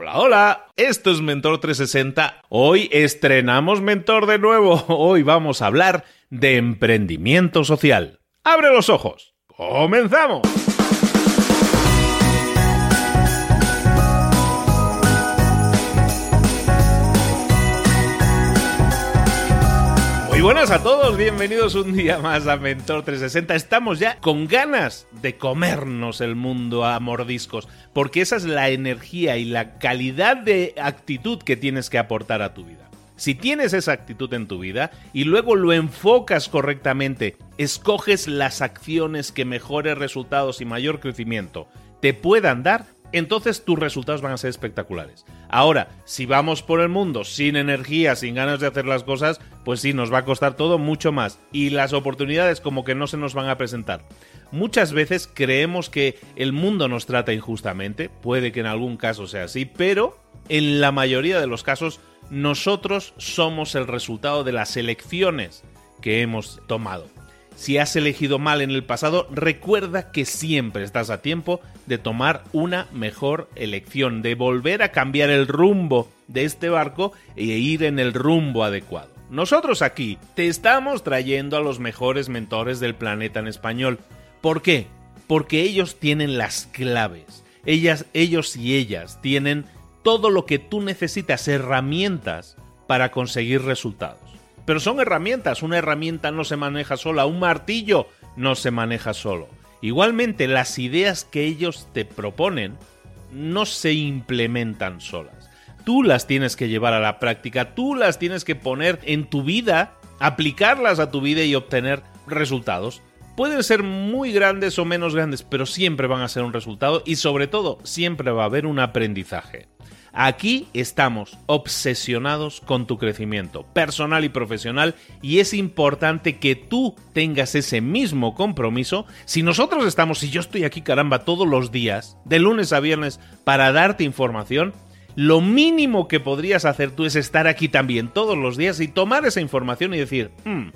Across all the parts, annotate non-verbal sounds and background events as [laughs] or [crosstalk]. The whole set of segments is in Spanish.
Hola, hola, esto es Mentor 360. Hoy estrenamos Mentor de nuevo. [laughs] Hoy vamos a hablar de emprendimiento social. ¡Abre los ojos! ¡Comenzamos! Muy buenas a todos, bienvenidos un día más a Mentor 360. Estamos ya con ganas de comernos el mundo a mordiscos, porque esa es la energía y la calidad de actitud que tienes que aportar a tu vida. Si tienes esa actitud en tu vida y luego lo enfocas correctamente, escoges las acciones que mejores resultados y mayor crecimiento te puedan dar, entonces tus resultados van a ser espectaculares. Ahora, si vamos por el mundo sin energía, sin ganas de hacer las cosas, pues sí, nos va a costar todo mucho más y las oportunidades como que no se nos van a presentar. Muchas veces creemos que el mundo nos trata injustamente, puede que en algún caso sea así, pero en la mayoría de los casos nosotros somos el resultado de las elecciones que hemos tomado. Si has elegido mal en el pasado, recuerda que siempre estás a tiempo de tomar una mejor elección, de volver a cambiar el rumbo de este barco e ir en el rumbo adecuado. Nosotros aquí te estamos trayendo a los mejores mentores del planeta en español. ¿Por qué? Porque ellos tienen las claves. Ellas, ellos y ellas tienen todo lo que tú necesitas, herramientas para conseguir resultados. Pero son herramientas, una herramienta no se maneja sola, un martillo no se maneja solo. Igualmente, las ideas que ellos te proponen no se implementan solas. Tú las tienes que llevar a la práctica, tú las tienes que poner en tu vida, aplicarlas a tu vida y obtener resultados. Pueden ser muy grandes o menos grandes, pero siempre van a ser un resultado y sobre todo siempre va a haber un aprendizaje. Aquí estamos obsesionados con tu crecimiento personal y profesional y es importante que tú tengas ese mismo compromiso. Si nosotros estamos, si yo estoy aquí caramba todos los días, de lunes a viernes, para darte información, lo mínimo que podrías hacer tú es estar aquí también todos los días y tomar esa información y decir, hmm,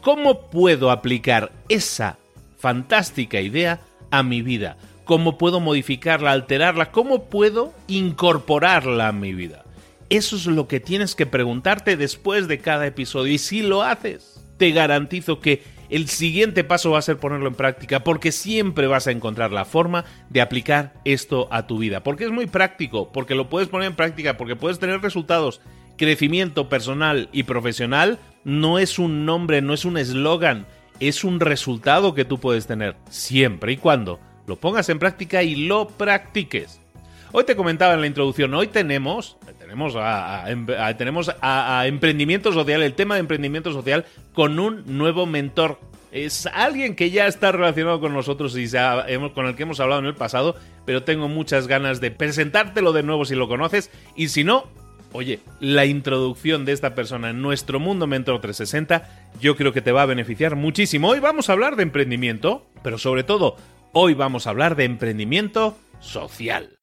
¿cómo puedo aplicar esa fantástica idea a mi vida? Cómo puedo modificarla, alterarla, cómo puedo incorporarla a mi vida. Eso es lo que tienes que preguntarte después de cada episodio. Y si lo haces, te garantizo que el siguiente paso va a ser ponerlo en práctica, porque siempre vas a encontrar la forma de aplicar esto a tu vida. Porque es muy práctico, porque lo puedes poner en práctica, porque puedes tener resultados. Crecimiento personal y profesional no es un nombre, no es un eslogan, es un resultado que tú puedes tener siempre y cuando lo pongas en práctica y lo practiques. Hoy te comentaba en la introducción, hoy tenemos, tenemos a, tenemos a, emprendimiento social, el tema de emprendimiento social con un nuevo mentor. Es alguien que ya está relacionado con nosotros y con el que hemos hablado en el pasado, pero tengo muchas ganas de presentártelo de nuevo si lo conoces y si no, oye, la introducción de esta persona en nuestro mundo Mentor 360 yo creo que te va a beneficiar muchísimo. Hoy vamos a hablar de emprendimiento, pero sobre todo Hoy vamos a hablar de emprendimiento social.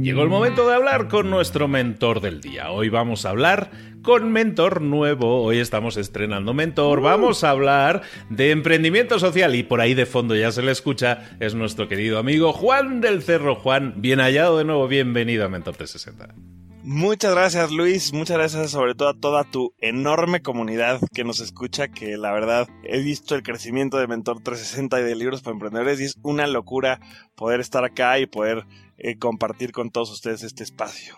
Llegó el momento de hablar con nuestro mentor del día. Hoy vamos a hablar con mentor nuevo. Hoy estamos estrenando mentor. Vamos a hablar de emprendimiento social y por ahí de fondo ya se le escucha. Es nuestro querido amigo Juan del Cerro. Juan, bien hallado de nuevo. Bienvenido a Mentor 360. Muchas gracias Luis, muchas gracias sobre todo a toda tu enorme comunidad que nos escucha, que la verdad he visto el crecimiento de Mentor 360 y de Libros para Emprendedores y es una locura poder estar acá y poder eh, compartir con todos ustedes este espacio.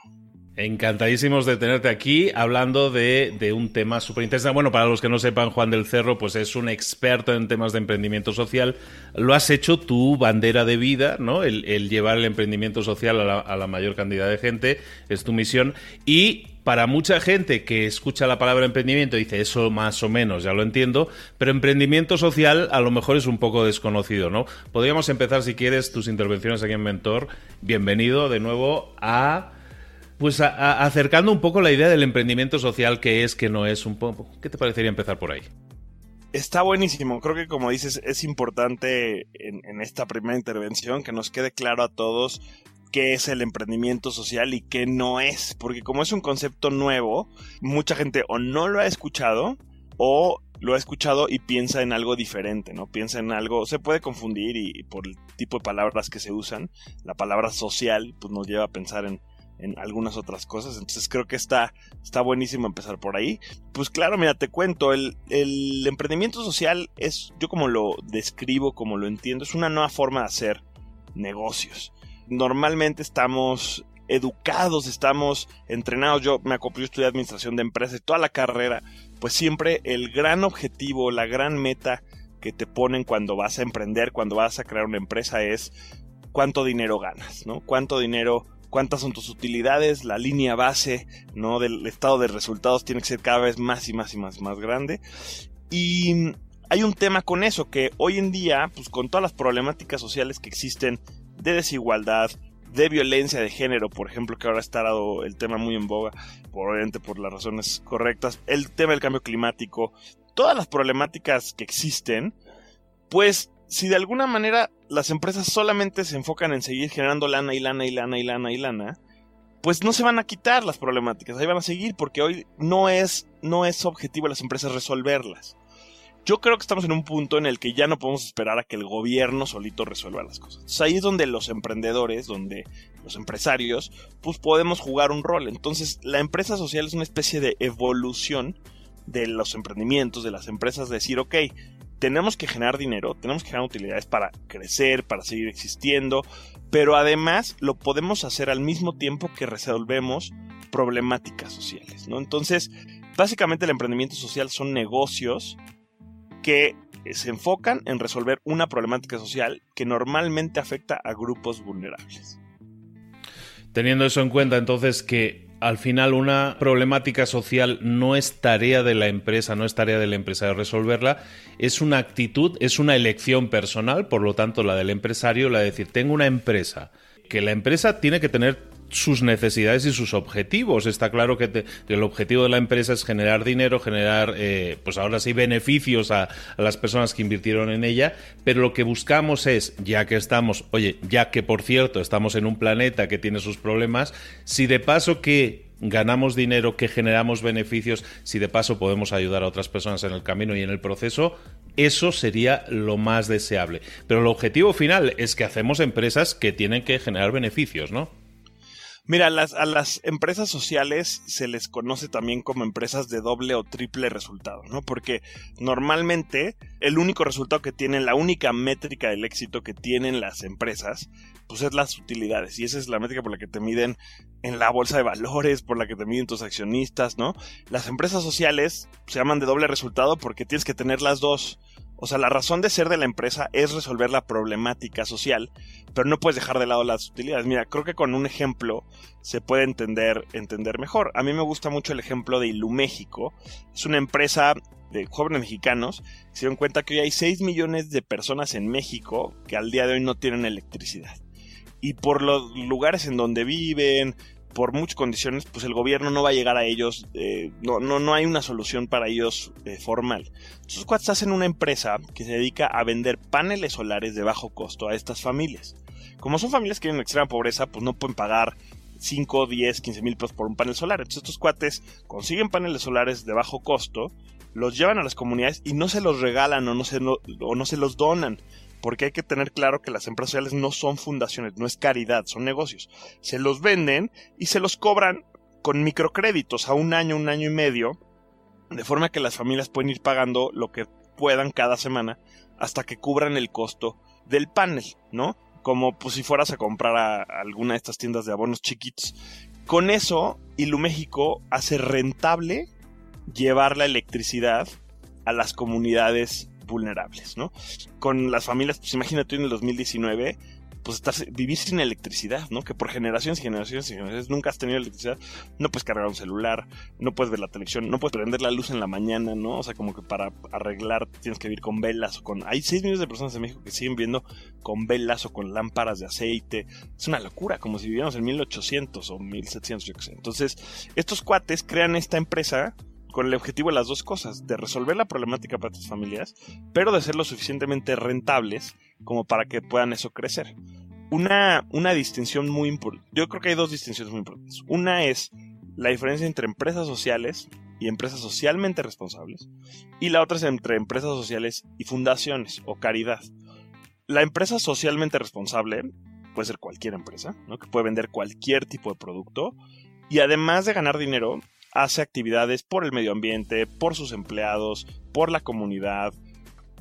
Encantadísimos de tenerte aquí hablando de, un tema súper interesante. Bueno, para los que no sepan, Juan del Cerro pues es un experto en temas de emprendimiento social. Lo has hecho tu bandera de vida, ¿no? El, llevar el emprendimiento social a la, a la, mayor cantidad de gente es tu misión. Y para mucha gente que escucha la palabra emprendimiento dice eso más o menos, ya lo entiendo, pero emprendimiento social a lo mejor es un poco desconocido, ¿no? Podríamos empezar, si quieres, tus intervenciones aquí en Mentor. Bienvenido de nuevo a pues acercando un poco la idea del emprendimiento social, que es, que no es un poco. ¿Qué te parecería empezar por ahí? Está buenísimo. Creo que como dices, es importante en, esta primera intervención que nos quede claro a todos qué es el emprendimiento social y qué no es. Porque como es un concepto nuevo, mucha gente o no lo ha escuchado o lo ha escuchado y piensa en algo diferente, ¿no? Piensa en algo, se puede confundir y, por el tipo de palabras que se usan, la palabra social pues nos lleva a pensar en, en algunas otras cosas, entonces creo que está, está buenísimo empezar por ahí. Pues claro, mira, te cuento, el, el emprendimiento social es, yo como lo describo, como lo entiendo, es una nueva forma de hacer negocios. Normalmente estamos educados, estamos entrenados. Yo me acoplé, yo estudié administración de empresas, toda la carrera, pues siempre el gran objetivo, la gran meta que te ponen cuando vas a emprender, cuando vas a crear una empresa es cuánto dinero ganas, ¿no? Cuánto dinero, cuántas son tus utilidades, la línea base, ¿no? Del estado de resultados tiene que ser cada vez más y más y más, más grande. Y hay un tema con eso que hoy en día, pues con todas las problemáticas sociales que existen de desigualdad, de violencia de género, por ejemplo, que ahora está dado el tema muy en boga, obviamente por las razones correctas, el tema del cambio climático, todas las problemáticas que existen, pues si de alguna manera las empresas solamente se enfocan en seguir generando lana y lana y lana y lana y lana, pues no se van a quitar las problemáticas, ahí van a seguir porque hoy no es no es objetivo de las empresas resolverlas. Yo creo que estamos en un punto en el que ya no podemos esperar a que el gobierno solito resuelva las cosas. Ahí es donde los emprendedores, donde los empresarios, pues podemos jugar un rol. Entonces la empresa social es una especie de evolución de los emprendimientos, de las empresas, de decir, ok, tenemos que generar dinero, tenemos que generar utilidades para crecer, para seguir existiendo, pero además lo podemos hacer al mismo tiempo que resolvemos problemáticas sociales, ¿no? Entonces, básicamente el emprendimiento social son negocios que se enfocan en resolver una problemática social que normalmente afecta a grupos vulnerables. Teniendo eso en cuenta, entonces, que al final una problemática social no es tarea de la empresa, no es tarea del empresario resolverla, es una actitud, es una elección personal, por lo tanto la del empresario, la de decir, tengo una empresa, que la empresa tiene que tener sus necesidades y sus objetivos. Está claro que, el objetivo de la empresa es generar dinero, generar, eh, pues ahora sí, beneficios a, las personas que invirtieron en ella, pero lo que buscamos es, ya que estamos, oye, ya que por cierto estamos en un planeta que tiene sus problemas, si de paso que ganamos dinero, que generamos beneficios, si de paso podemos ayudar a otras personas en el camino y en el proceso, eso sería lo más deseable. Pero el objetivo final es que hacemos empresas que tienen que generar beneficios, ¿no? Mira, las, a las empresas sociales se les conoce también como empresas de doble o triple resultado, ¿no? Porque normalmente el único resultado que tienen, la única métrica del éxito que tienen las empresas, pues es las utilidades. Y esa es la métrica por la que te miden en la bolsa de valores, por la que te miden tus accionistas, ¿no? Las empresas sociales se llaman de doble resultado porque tienes que tener las dos. O sea, la razón de ser de la empresa es resolver la problemática social, pero no puedes dejar de lado las utilidades. Mira, creo que con un ejemplo se puede entender, entender mejor. A mí me gusta mucho el ejemplo de Iluméxico. Es una empresa de jóvenes mexicanos que se dieron cuenta que hoy hay 6 millones de personas en México que al día de hoy no tienen electricidad. Y por los lugares en donde viven, por muchas condiciones, pues el gobierno no va a llegar a ellos, eh, no, no, no hay una solución para ellos eh, formal. Entonces, cuando estás en una empresa que se dedica a vender paneles solares de bajo costo a estas familias. Como son familias que viven en extrema pobreza, pues no pueden pagar 5, 10, 15 mil pesos por un panel solar. Entonces estos cuates consiguen paneles solares de bajo costo, los llevan a las comunidades y no se los regalan o no se, o no se los donan porque hay que tener claro que las empresas sociales no son fundaciones, no es caridad, son negocios. Se los venden y se los cobran con microcréditos a un año, un año y medio, de forma que las familias pueden ir pagando lo que puedan cada semana hasta que cubran el costo del panel, ¿no? Como pues, si fueras a comprar alguna de estas tiendas de abonos chiquitos. Con eso, Iluméxico hace rentable llevar la electricidad a las comunidades vulnerables, ¿no? Con las familias, pues imagínate en el 2019, pues estar, vivir sin electricidad, ¿no? Que por generaciones y generaciones y generaciones nunca has tenido electricidad, no puedes cargar un celular, no puedes ver la televisión, no puedes prender la luz en la mañana, ¿no? O sea, como que para arreglar tienes que vivir con velas o con... Hay 6 millones de personas en México que siguen viviendo con velas o con lámparas de aceite. Es una locura, como si viviéramos en 1800 o 1700, yo qué sé. Entonces, estos cuates crean esta empresa con el objetivo de las dos cosas, de resolver la problemática para tus familias, pero de ser lo suficientemente rentables como para que puedan eso crecer. Una, una distinción muy importante, yo creo que hay dos distinciones muy importantes. Una es la diferencia entre empresas sociales y empresas socialmente responsables, y la otra es entre empresas sociales y fundaciones o caridad. La empresa socialmente responsable puede ser cualquier empresa, ¿no? que puede vender cualquier tipo de producto y además de ganar dinero, hace actividades por el medio ambiente, por sus empleados, por la comunidad.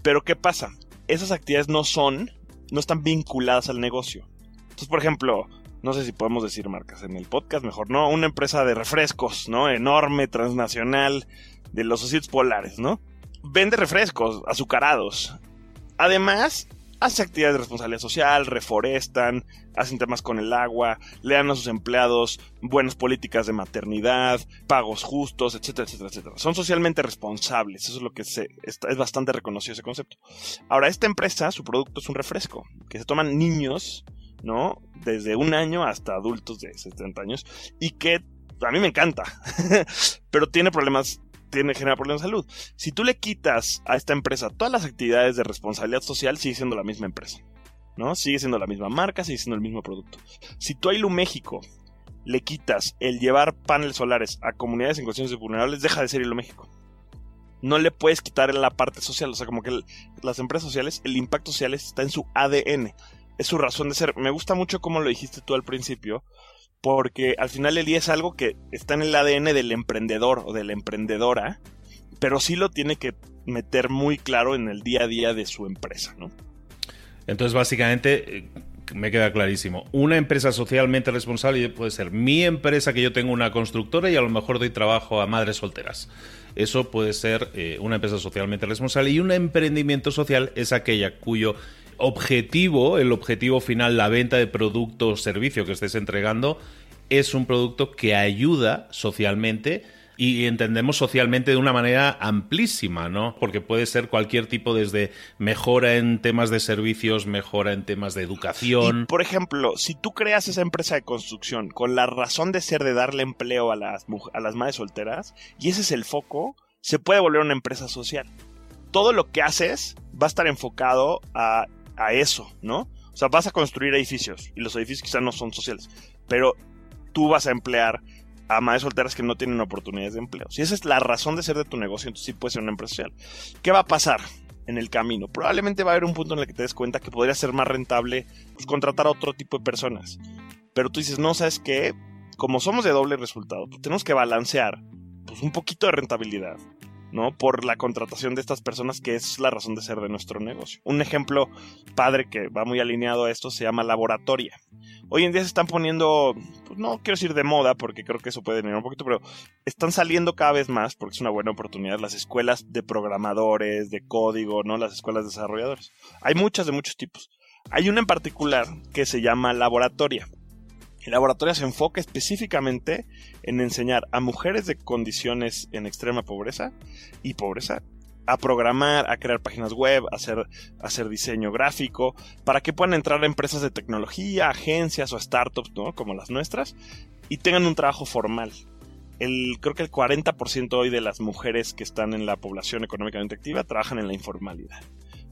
Pero ¿qué pasa? Esas actividades no son, no están vinculadas al negocio. Entonces, por ejemplo, no sé si podemos decir marcas en el podcast, mejor no, una empresa de refrescos, ¿no? Enorme, transnacional, de los ositos polares, ¿no? Vende refrescos azucarados. Además, hace actividades de responsabilidad social, reforestan, hacen temas con el agua, le dan a sus empleados buenas políticas de maternidad, pagos justos, etcétera, etcétera, etcétera. Son socialmente responsables, eso es lo que se, es bastante reconocido ese concepto. Ahora, esta empresa, su producto es un refresco, que se toman niños, ¿no? Desde un año hasta adultos de 70 años, y que a mí me encanta, [laughs] pero tiene problemas tiene, genera problemas de salud. Si tú le quitas a esta empresa todas las actividades de responsabilidad social, sigue siendo la misma empresa. ¿no? Sigue siendo la misma marca, sigue siendo el mismo producto. Si tú a Ilu México le quitas el llevar paneles solares a comunidades en condiciones vulnerables, deja de ser Ilu México. No le puedes quitar la parte social, o sea, como que las empresas sociales, el impacto social está en su ADN, es su razón de ser. Me gusta mucho como lo dijiste tú al principio, porque al final el día es algo que está en el ADN del emprendedor o de la emprendedora, pero sí lo tiene que meter muy claro en el día a día de su empresa, ¿no? Entonces, básicamente, eh, me queda clarísimo. Una empresa socialmente responsable puede ser mi empresa, que yo tengo una constructora y a lo mejor doy trabajo a madres solteras. Eso puede ser eh, una empresa socialmente responsable. Y un emprendimiento social es aquella cuyo objetivo, el objetivo final, la venta de producto o servicio que estés entregando, es un producto que ayuda socialmente y entendemos socialmente de una manera amplísima, ¿no? Porque puede ser cualquier tipo desde mejora en temas de servicios, mejora en temas de educación. por ejemplo, si tú creas esa empresa de construcción con la razón de ser de darle empleo a las, a las madres solteras, y ese es el foco, se puede volver una empresa social. Todo lo que haces va a estar enfocado a a eso, ¿no? O sea, vas a construir edificios y los edificios quizás no son sociales, pero tú vas a emplear a madres solteras que no tienen oportunidades de empleo. Si esa es la razón de ser de tu negocio, entonces sí puede ser una empresa social. ¿Qué va a pasar en el camino? Probablemente va a haber un punto en el que te des cuenta que podría ser más rentable pues, contratar a otro tipo de personas. Pero tú dices, no, ¿sabes qué? Como somos de doble resultado, pues tenemos que balancear pues, un poquito de rentabilidad ¿no? Por la contratación de estas personas que es la razón de ser de nuestro negocio. Un ejemplo padre que va muy alineado a esto se llama laboratoria. Hoy en día se están poniendo, pues no quiero decir de moda porque creo que eso puede venir un poquito, pero están saliendo cada vez más porque es una buena oportunidad las escuelas de programadores, de código, ¿no? Las escuelas de desarrolladores. Hay muchas de muchos tipos. Hay una en particular que se llama laboratoria. El laboratorio se enfoca específicamente en enseñar a mujeres de condiciones en extrema pobreza y pobreza a programar, a crear páginas web, a hacer, hacer diseño gráfico, para que puedan entrar a empresas de tecnología, agencias o startups. Como las nuestras, y tengan un trabajo formal. El, creo que el 40% hoy de las mujeres que están en la población económicamente activa trabajan en la informalidad.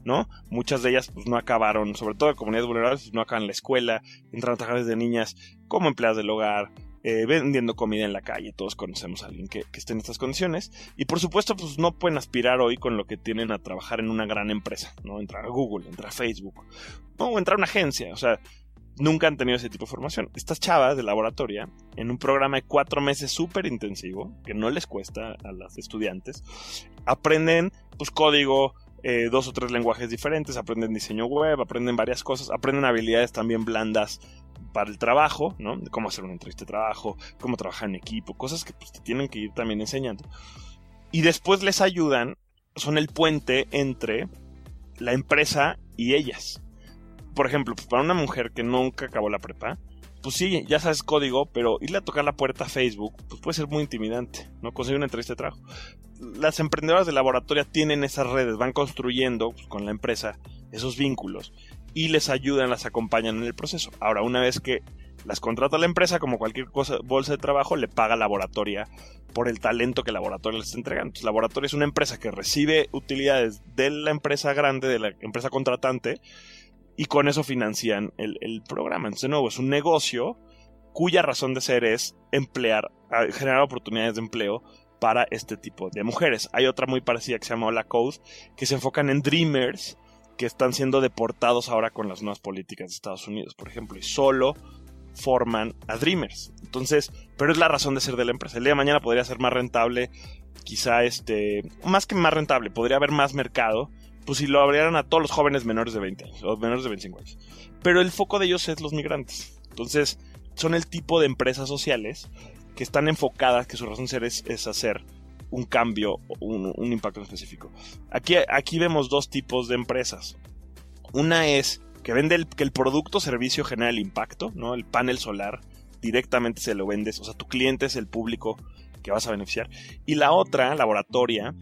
¿No? Muchas de ellas pues, no acabaron, sobre todo en comunidades vulnerables, no acaban la escuela, entran a trabajar desde niñas como empleadas del hogar, eh, vendiendo comida en la calle, todos conocemos a alguien que, esté en estas condiciones, y por supuesto pues no pueden aspirar hoy con lo que tienen a trabajar en una gran empresa, ¿no? Entrar a Google, entrar a Facebook, o entrar a una agencia, o sea, nunca han tenido ese tipo de formación. Estas chavas de laboratoria, en un programa de cuatro meses súper intensivo, que no les cuesta a las estudiantes, aprenden pues código, eh, dos o tres lenguajes diferentes, aprenden diseño web, aprenden varias cosas, aprenden habilidades también blandas para el trabajo, ¿no? cómo hacer una entrevista de trabajo, cómo trabajar en equipo, cosas que pues, te tienen que ir también enseñando. Y después les ayudan, son el puente entre la empresa y ellas. Por ejemplo, pues, para una mujer que nunca acabó la prepa, pues sí, ya sabes código, pero irle a tocar la puerta a Facebook, pues puede ser muy intimidante, ¿no? Conseguir una entrevista de trabajo. Las emprendedoras de laboratorio tienen esas redes, van construyendo pues, con la empresa esos vínculos y les ayudan, las acompañan en el proceso. Ahora, una vez que las contrata la empresa, como cualquier cosa, bolsa de trabajo, le paga laboratoria por el talento que laboratorio les está entregando. Entonces, laboratorio es una empresa que recibe utilidades de la empresa grande, de la empresa contratante, y con eso financian el, programa. Entonces, de nuevo, es un negocio cuya razón de ser es emplear, generar oportunidades de empleo para este tipo de mujeres. Hay otra muy parecida que se llama Hola Code, que se enfocan en Dreamers, que están siendo deportados ahora con las nuevas políticas de Estados Unidos, por ejemplo, y solo forman a Dreamers. Entonces, pero es la razón de ser de la empresa. El día de mañana podría ser más rentable, quizá este, más que más rentable, podría haber más mercado, pues si lo abrieran a todos los jóvenes menores de 20 años, o menores de 25 años. Pero el foco de ellos es los migrantes. Entonces, son el tipo de empresas sociales que están enfocadas, que su razón de ser es, hacer un cambio, un, un impacto específico. Aquí, aquí vemos dos tipos de empresas. Una es que vende el, que el producto o servicio genera el impacto, ¿no? El panel solar directamente se lo vendes, o sea, tu cliente es el público que vas a beneficiar. Y la otra, laboratoria,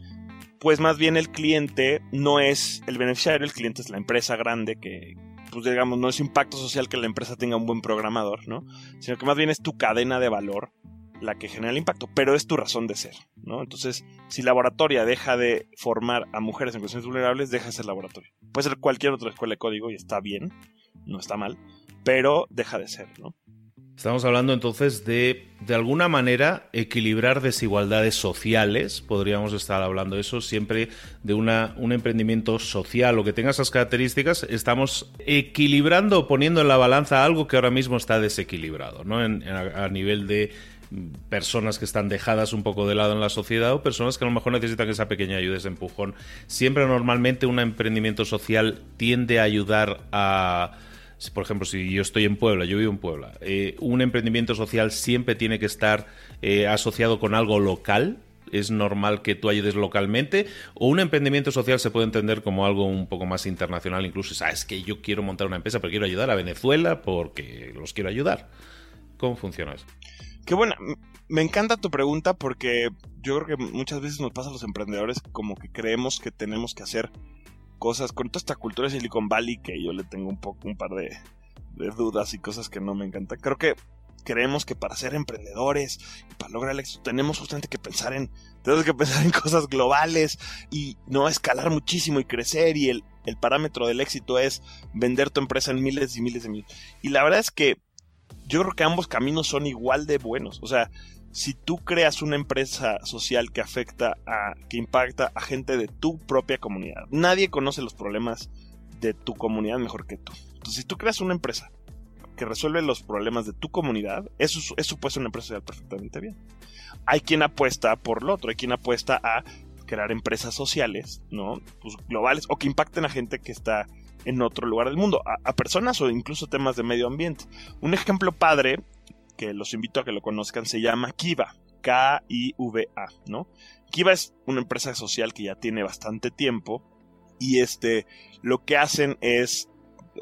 pues más bien el cliente no es el beneficiario, el cliente es la empresa grande que, pues digamos, no es impacto social que la empresa tenga un buen programador, ¿no? Sino que más bien es tu cadena de valor la que genera el impacto, pero es tu razón de ser, ¿no? Entonces, si laboratoria deja de formar a mujeres en cuestiones vulnerables, deja de ser laboratorio. Puede ser cualquier otra escuela de código y está bien, no está mal, pero deja de ser, ¿no? Estamos hablando entonces de, de alguna manera, equilibrar desigualdades sociales. Podríamos estar hablando de eso siempre de una, un emprendimiento social o que tenga esas características. Estamos equilibrando, poniendo en la balanza algo que ahora mismo está desequilibrado, ¿no? a nivel de personas que están dejadas un poco de lado en la sociedad o personas que a lo mejor necesitan esa pequeña ayuda, ese empujón. Siempre normalmente un emprendimiento social tiende a ayudar a... Por ejemplo, si yo estoy en Puebla, yo vivo en Puebla, eh, un emprendimiento social siempre tiene que estar eh, asociado con algo local, es normal que tú ayudes localmente o un emprendimiento social se puede entender como algo un poco más internacional incluso sabes que yo quiero montar una empresa pero quiero ayudar a Venezuela porque los quiero ayudar cómo funciona eso Qué buena. Me encanta tu pregunta porque yo creo que muchas veces nos pasa a los emprendedores como que creemos que tenemos que hacer cosas con toda esta cultura de Silicon Valley que yo le tengo un poco un par de, dudas y cosas que no me encantan. Creo que creemos que para ser emprendedores y para lograr el éxito tenemos justamente que pensar en tenemos que pensar en [laughs] cosas globales y no escalar muchísimo y crecer y el, el parámetro del éxito es vender tu empresa en miles y miles de miles. Y la verdad es que yo creo que ambos caminos son igual de buenos. O sea, si tú creas una empresa social que afecta a, que impacta a gente de tu propia comunidad, nadie conoce los problemas de tu comunidad mejor que tú. Entonces, si tú creas una empresa que resuelve los problemas de tu comunidad, eso, eso puede ser una empresa social perfectamente bien. Hay quien apuesta por lo otro, hay quien apuesta a crear empresas sociales, ¿no? Pues globales o que impacten a gente que está en otro lugar del mundo, a, personas o incluso temas de medio ambiente. Un ejemplo padre, que los invito a que lo conozcan, se llama Kiva. K-I-V-A, ¿no? Kiva es una empresa social que ya tiene bastante tiempo y este, lo que hacen es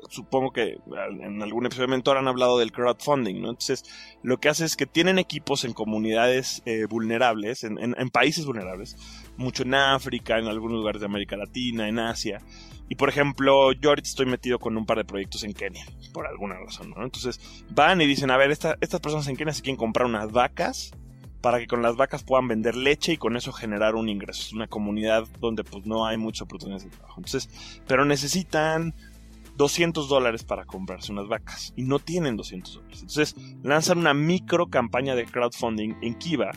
supongo que en algún episodio de Mentor han hablado del crowdfunding, ¿no? Entonces, lo que hace es que tienen equipos en comunidades eh, vulnerables, en, países vulnerables, mucho en África, en algunos lugares de América Latina, en Asia, y por ejemplo, yo ahorita estoy metido con un par de proyectos en Kenia, por alguna razón. Entonces van y dicen, a ver, estas personas en Kenia se quieren comprar unas vacas para que con las vacas puedan vender leche y con eso generar un ingreso. Es una comunidad donde pues no hay muchas oportunidades de trabajo. Entonces, pero necesitan 200 dólares para comprarse unas vacas y no tienen 200 dólares. Entonces lanzan una micro campaña de crowdfunding en Kiva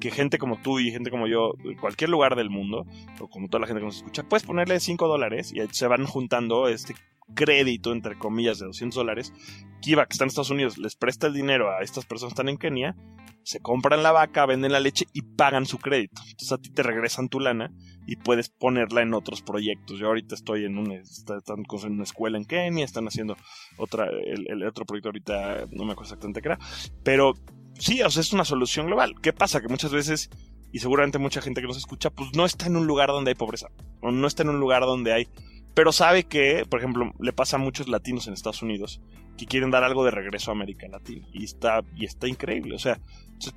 que gente como tú y gente como yo, en cualquier lugar del mundo, o como toda la gente que nos escucha, puedes ponerle 5 dólares y se van juntando este crédito, entre comillas, de 200 dólares. Kiva, que está en Estados Unidos, les presta el dinero a estas personas que están en Kenia, se compran la vaca, venden la leche y pagan su crédito. Entonces a ti te regresan tu lana y puedes ponerla en otros proyectos. Yo ahorita estoy en una, están en una escuela en Kenia, están haciendo otra, el, otro proyecto ahorita, no me acuerdo exactamente qué era, pero sí, o sea, es una solución global. ¿Qué pasa? Que muchas veces, y seguramente mucha gente que nos escucha, pues no está en un lugar donde hay pobreza, o no está en un lugar donde hay... Pero sabe que, por ejemplo, le pasa a muchos latinos en Estados Unidos que quieren dar algo de regreso a América Latina. Y está, y está increíble. O sea,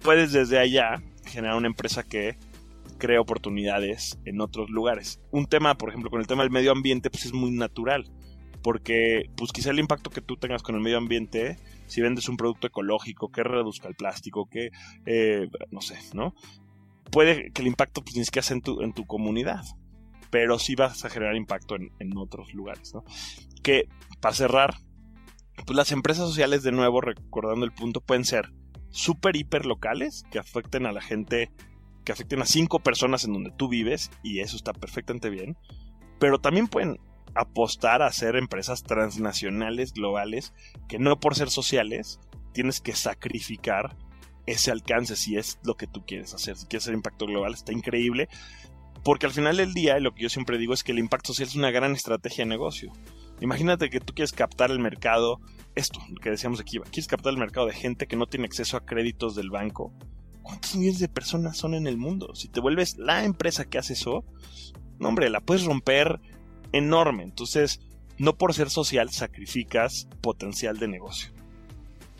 puedes desde allá generar una empresa que cree oportunidades en otros lugares. Un tema, por ejemplo, con el tema del medio ambiente, pues es muy natural. Porque, pues quizá el impacto que tú tengas con el medio ambiente si vendes un producto ecológico que reduzca el plástico, que, eh, no sé, ¿no? Puede que el impacto pues, ni siquiera sea en tu, en tu comunidad, pero sí vas a generar impacto en, otros lugares, ¿no? Que, para cerrar, pues las empresas sociales, de nuevo, recordando el punto, pueden ser súper, hiper locales, que afecten a la gente que afecten a cinco personas en donde tú vives, y eso está perfectamente bien, pero también pueden apostar a ser empresas transnacionales, globales, que no por ser sociales tienes que sacrificar ese alcance si es lo que tú quieres hacer. Si quieres hacer impacto global, está increíble. Porque al final del día, lo que yo siempre digo es que el impacto social es una gran estrategia de negocio. Imagínate que tú quieres captar el mercado, esto, que decíamos aquí, quieres captar el mercado de gente que no tiene acceso a créditos del banco. ¿Cuántos millones de personas son en el mundo? Si te vuelves la empresa que hace eso, no, hombre, la puedes romper enorme. Entonces, no por ser social sacrificas potencial de negocio.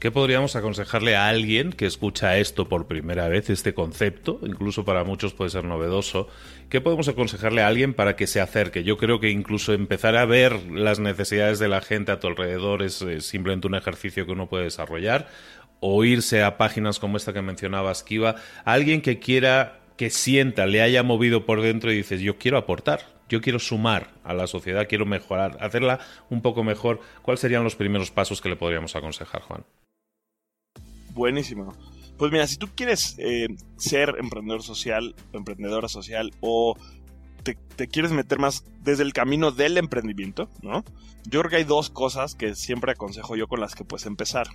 ¿Qué podríamos aconsejarle a alguien que escucha esto por primera vez, este concepto? Incluso para muchos puede ser novedoso. ¿Qué podemos aconsejarle a alguien para que se acerque? Yo creo que incluso empezar a ver las necesidades de la gente a tu alrededor es, simplemente un ejercicio que uno puede desarrollar. O irse a páginas como esta que mencionabas, Kiva. Alguien que quiera, que sienta, le haya movido por dentro y dices, yo quiero aportar yo quiero sumar a la sociedad, quiero mejorar, hacerla un poco mejor, ¿cuáles serían los primeros pasos que le podríamos aconsejar, Juan? Buenísimo. Pues mira, si tú quieres eh, ser emprendedor social, emprendedora social o te, quieres meter más desde el camino del emprendimiento, ¿no? Yo creo que hay dos cosas que siempre aconsejo yo con las que puedes empezar.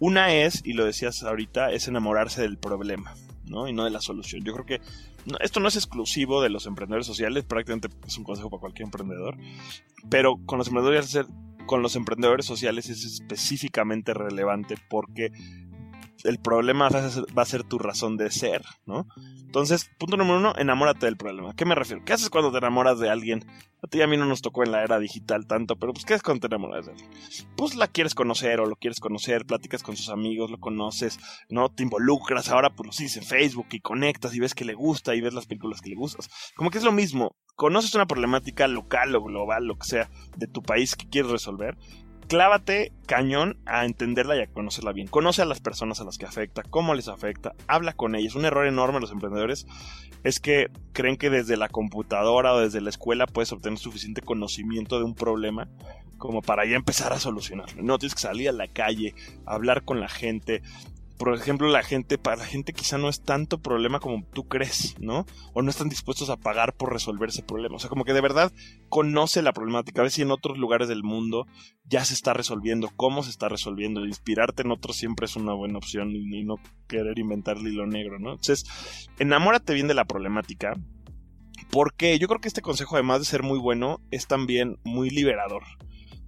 Una es, y lo decías ahorita, es enamorarse del problema, ¿no? Y no de la solución. Yo creo que esto no es exclusivo de los emprendedores sociales, prácticamente es un consejo para cualquier emprendedor, pero con los emprendedores, con los emprendedores sociales es específicamente relevante porque el problema va a ser tu razón de ser, ¿no? Entonces, punto número uno, enamórate del problema. ¿Qué me refiero? ¿Qué haces cuando te enamoras de alguien? A ti y a mí no nos tocó en la era digital tanto, pero pues ¿qué haces cuando te enamoras de alguien? Pues la quieres conocer o lo quieres conocer, platicas con sus amigos, lo conoces, ¿no? Te involucras, ahora pues lo sigues en Facebook y conectas y ves que le gusta y ves las películas que le gustas. Como que es lo mismo, conoces una problemática local o global, lo que sea, de tu país que quieres resolver clávate cañón a entenderla y a conocerla bien. Conoce a las personas a las que afecta, cómo les afecta, habla con ellas. Un error enorme de los emprendedores es que creen que desde la computadora o desde la escuela puedes obtener suficiente conocimiento de un problema como para ya empezar a solucionarlo. No, tienes que salir a la calle, hablar con la gente, por ejemplo, la gente, para la gente quizá no es tanto problema como tú crees, ¿no? O no están dispuestos a pagar por resolver ese problema. O sea, como que de verdad conoce la problemática. A ver si en otros lugares del mundo ya se está resolviendo, cómo se está resolviendo. Inspirarte en otros siempre es una buena opción y no querer inventar hilo negro, ¿no? Entonces, enamórate bien de la problemática. Porque yo creo que este consejo, además de ser muy bueno, es también muy liberador.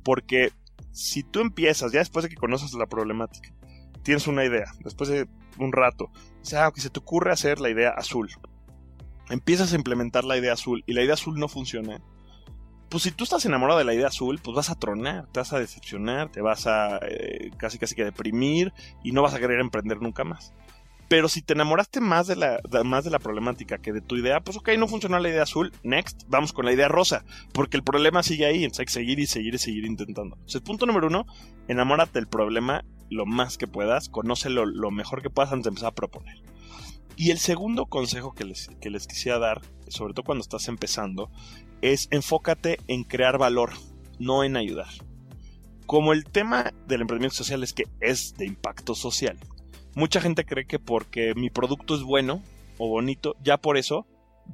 Porque si tú empiezas, ya después de que conoces la problemática, tienes una idea, después de un rato, dices, que se te ocurre hacer la idea azul. Empiezas a implementar la idea azul y la idea azul no funciona. Pues si tú estás enamorado de la idea azul, pues vas a tronar, te vas a decepcionar, te vas a eh, casi casi que deprimir y no vas a querer emprender nunca más. Pero si te enamoraste más de, la, más de la problemática que de tu idea, pues ok, no funcionó la idea azul, next, vamos con la idea rosa, porque el problema sigue ahí, entonces hay que seguir y seguir y seguir intentando. Entonces, punto número uno, enamórate del problema lo más que puedas, conócelo lo mejor que puedas antes de empezar a proponer. Y el segundo consejo que les, que les quisiera dar, sobre todo cuando estás empezando, es enfócate en crear valor, no en ayudar. Como el tema del emprendimiento social es que es de impacto social, mucha gente cree que porque mi producto es bueno o bonito, ya por eso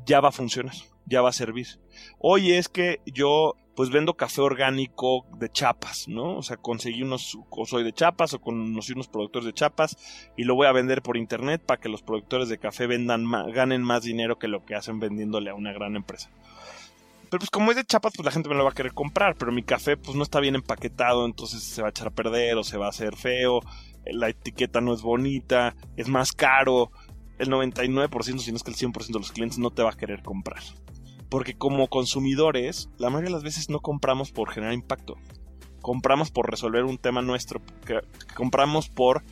ya va a funcionar, ya va a servir. Oye, es que yo pues vendo café orgánico de chapas, ¿no? O sea, conseguí unos, o soy de chapas o conocí unos productores de chapas y lo voy a vender por internet para que los productores de café vendan ganen más dinero que lo que hacen vendiéndole a una gran empresa. Pero pues como es de chapas, pues la gente me lo va a querer comprar, pero mi café pues no está bien empaquetado, entonces se va a echar a perder o se va a hacer feo, la etiqueta no es bonita, es más caro, el 99%, si no es que el 100% de los clientes no te va a querer comprar. Porque como consumidores, la mayoría de las veces no compramos por generar impacto. Compramos por resolver un tema nuestro. compramos por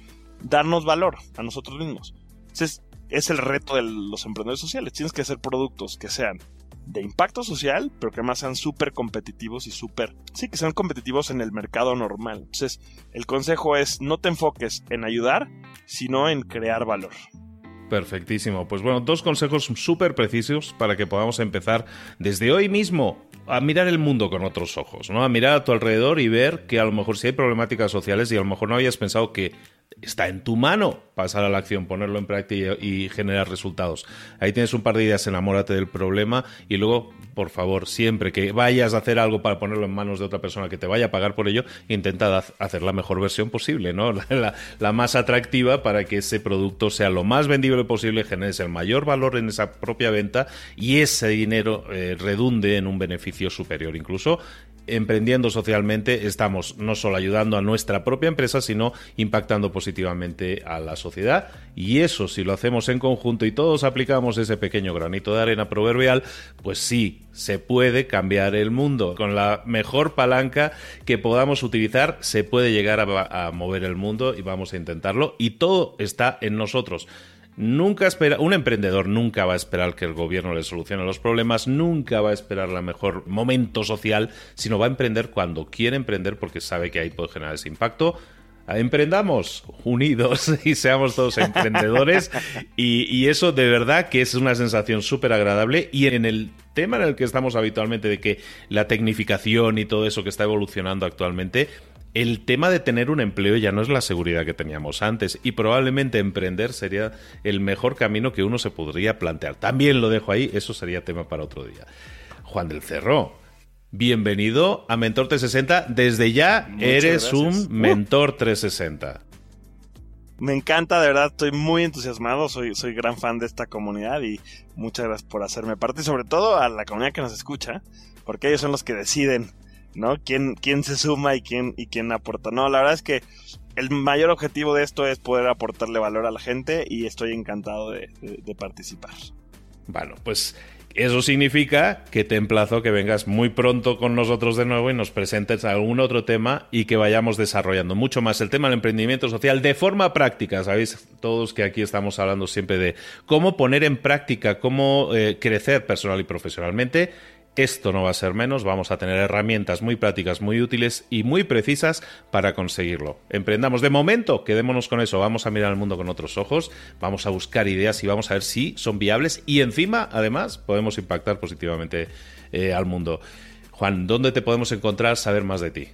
darnos valor a nosotros mismos. Entonces, es el reto de los emprendedores sociales. Tienes que hacer productos que sean de impacto social, pero que además sean súper competitivos y súper... Sí, que sean competitivos en el mercado normal. Entonces, el consejo es no te enfoques en ayudar, sino en crear valor. Perfectísimo. Pues bueno, dos consejos súper precisos para que podamos empezar desde hoy mismo a mirar el mundo con otros ojos, ¿no? A mirar a tu alrededor y ver que a lo mejor si hay problemáticas sociales y a lo mejor no habías pensado que está en tu mano pasar a la acción, ponerlo en práctica y, generar resultados. Ahí tienes un par de ideas, enamórate del problema y luego, por favor, siempre que vayas a hacer algo para ponerlo en manos de otra persona que te vaya a pagar por ello, intenta hacer la mejor versión posible, ¿no? [laughs] La, más atractiva para que ese producto sea lo más vendible posible, generes el mayor valor en esa propia venta y ese dinero eh, redunde en un beneficio superior. Incluso emprendiendo socialmente estamos no solo ayudando a nuestra propia empresa, sino impactando positivamente a la sociedad. Y eso, si lo hacemos en conjunto y todos aplicamos ese pequeño granito de arena proverbial, pues sí, se puede cambiar el mundo. Con la mejor palanca que podamos utilizar, se puede llegar a, a mover el mundo y vamos a intentarlo. Y todo está en nosotros. Nunca espera, un emprendedor nunca va a esperar que el gobierno le solucione los problemas, nunca va a esperar el mejor momento social, sino va a emprender cuando quiere emprender porque sabe que ahí puede generar ese impacto. Emprendamos unidos [laughs] y seamos todos emprendedores [laughs] y, y eso de verdad que es una sensación súper agradable y en el tema en el que estamos habitualmente de que la tecnificación y todo eso que está evolucionando actualmente, el tema de tener un empleo ya no es la seguridad que teníamos antes y probablemente emprender sería el mejor camino que uno se podría plantear. También lo dejo ahí, eso sería tema para otro día. Juan del Cerro, bienvenido a Mentor 360. Desde ya eres un Mentor 360. Me encanta, de verdad, estoy muy entusiasmado, soy, soy gran fan de esta comunidad y muchas gracias por hacerme parte y sobre todo a la comunidad que nos escucha, porque ellos son los que deciden ¿no? ¿Quién, quién se suma y quién, y quién aporta? No, la verdad es que el mayor objetivo de esto es poder aportarle valor a la gente y estoy encantado de, participar. Bueno, pues eso significa que te emplazo que vengas muy pronto con nosotros de nuevo y nos presentes algún otro tema y que vayamos desarrollando mucho más el tema del emprendimiento social de forma práctica. Sabéis todos que aquí estamos hablando siempre de cómo poner en práctica, cómo eh, crecer personal y profesionalmente esto no va a ser menos, vamos a tener herramientas muy prácticas, muy útiles y muy precisas para conseguirlo. Emprendamos de momento, quedémonos con eso, vamos a mirar al mundo con otros ojos, vamos a buscar ideas y vamos a ver si son viables y encima, además, podemos impactar positivamente eh, al mundo. Juan, ¿dónde te podemos encontrar, saber más de ti?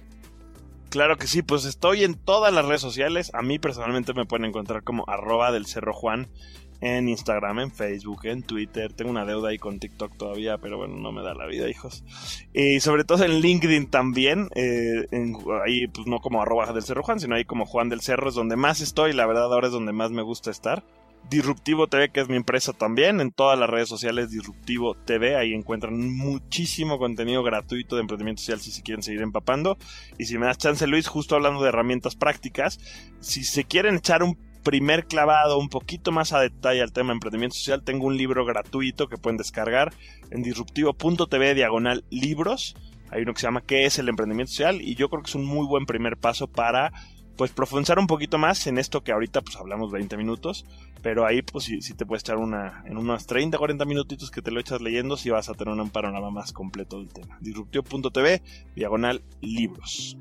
Claro que sí, pues estoy en todas las redes sociales. A mí personalmente me pueden encontrar como arroba del Cerro Juan en Instagram, en Facebook, en Twitter. Tengo una deuda ahí con TikTok todavía, pero bueno, no me da la vida, hijos. Y sobre todo en LinkedIn también. Eh, ahí, pues no como arroba del Cerro Juan, sino ahí como Juan del Cerro es donde más estoy. La verdad, ahora es donde más me gusta estar. Disruptivo TV, que es mi empresa también, en todas las redes sociales Disruptivo TV, ahí encuentran muchísimo contenido gratuito de emprendimiento social si se quieren seguir empapando. Y si me das chance, Luis, justo hablando de herramientas prácticas, si se quieren echar un primer clavado un poquito más a detalle al tema de emprendimiento social, tengo un libro gratuito que pueden descargar en disruptivo.tv diagonal libros. Hay uno que se llama ¿Qué es el emprendimiento social? Y yo creo que es un muy buen primer paso para pues profundizar un poquito más en esto que ahorita pues hablamos 20 minutos, pero ahí pues si, te puedes echar una en unos 30, 40 minutitos que te lo echas leyendo, si vas a tener un panorama más completo del tema. Disruptivo.tv, diagonal libros.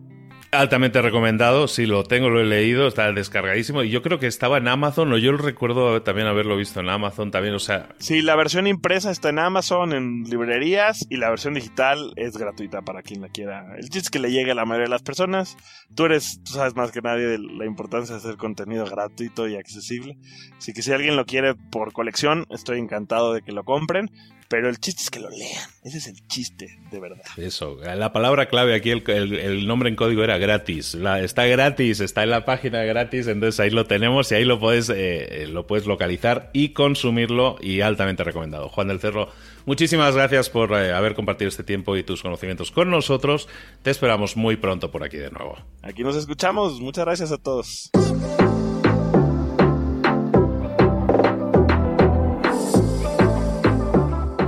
Altamente recomendado, sí lo tengo, lo he leído, está descargadísimo y yo creo que estaba en Amazon, o yo recuerdo también haberlo visto en Amazon también, o sea... Sí, la versión impresa está en Amazon, en librerías y la versión digital es gratuita para quien la quiera. El chiste es que le llegue a la mayoría de las personas. Tú eres, tú sabes más que nadie de la importancia de hacer contenido gratuito y accesible. Así que si alguien lo quiere por colección, estoy encantado de que lo compren. Pero el chiste es que lo lean. Ese es el chiste, de verdad. Eso. La palabra clave aquí, el, nombre en código era gratis. está gratis, está en la página gratis, entonces ahí lo tenemos y ahí lo puedes, eh, lo puedes localizar y consumirlo y altamente recomendado. Juan del Cerro, muchísimas gracias por eh, haber compartido este tiempo y tus conocimientos con nosotros. Te esperamos muy pronto por aquí de nuevo. Aquí nos escuchamos. Muchas gracias a todos.